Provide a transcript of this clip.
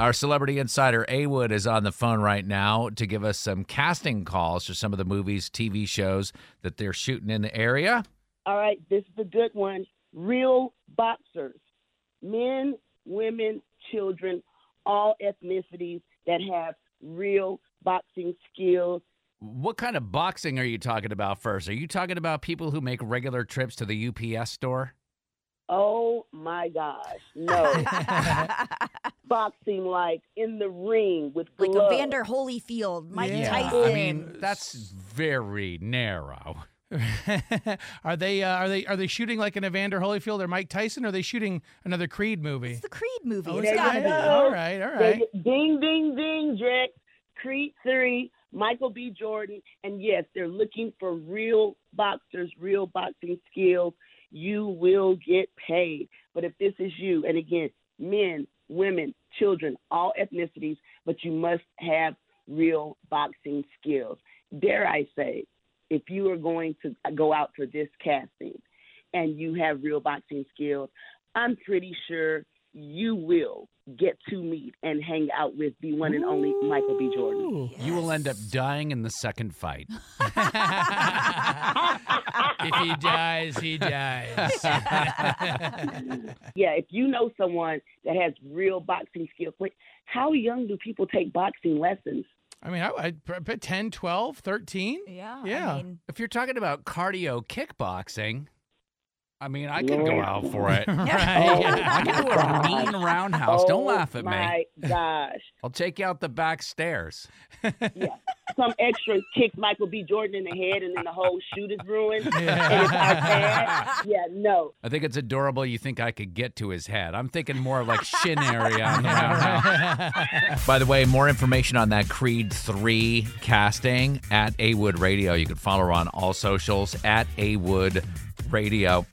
Our celebrity insider A Wood is on the phone right now to give us some casting calls for some of the movies, TV shows that they're shooting in the area. All right, this is a good one. Real boxers, men, women, children, all ethnicities that have real boxing skills. What kind of boxing are you talking about first? Are you talking about people who make regular trips to the UPS store? Oh my gosh, no. boxing like in the ring with like gloves. Evander Holyfield, Mike Yeah. Tyson. I mean, that's very narrow. are they uh, are they are they shooting like an Evander Holyfield or Mike Tyson? Or are they shooting another Creed movie? it's the Creed movie. Oh, it's is there gotta you be. go. All right, all They right. get Ding, ding, ding, Jack. Creed 3, Michael B. Jordan. And yes, they're looking for real boxers, real boxing skills. You will get paid. But if this is you, and again, men, women, children, all ethnicities, but you must have real boxing skills. Dare I say, if you are going to go out for this casting and you have real boxing skills, I'm pretty sure you will get to meet and hang out with the one and only Michael B. Jordan. Ooh. You will end up dying in the second fight. if he dies, he dies. Yeah, if you know someone that has real boxing skills, wait, how young do people take boxing lessons? I mean, I, I'd pr- put 10, 12, 13. Yeah. Yeah. I mean, If you're talking about cardio kickboxing, I mean, I could go out for it. Right. I can do a mean roundhouse. Don't Oh, laugh at me. My gosh. I'll take you out the back stairs. Yeah. Some extra kicks Michael B. Jordan in the head and then the whole shoot is ruined. And it's Yeah. Yeah, no. I think it's adorable. You think I could get to his head? I'm thinking more of like shin area on the roundhouse. By the way, more information on that Creed 3 casting at A Wood Radio. You can follow her on all socials at A Wood Radio.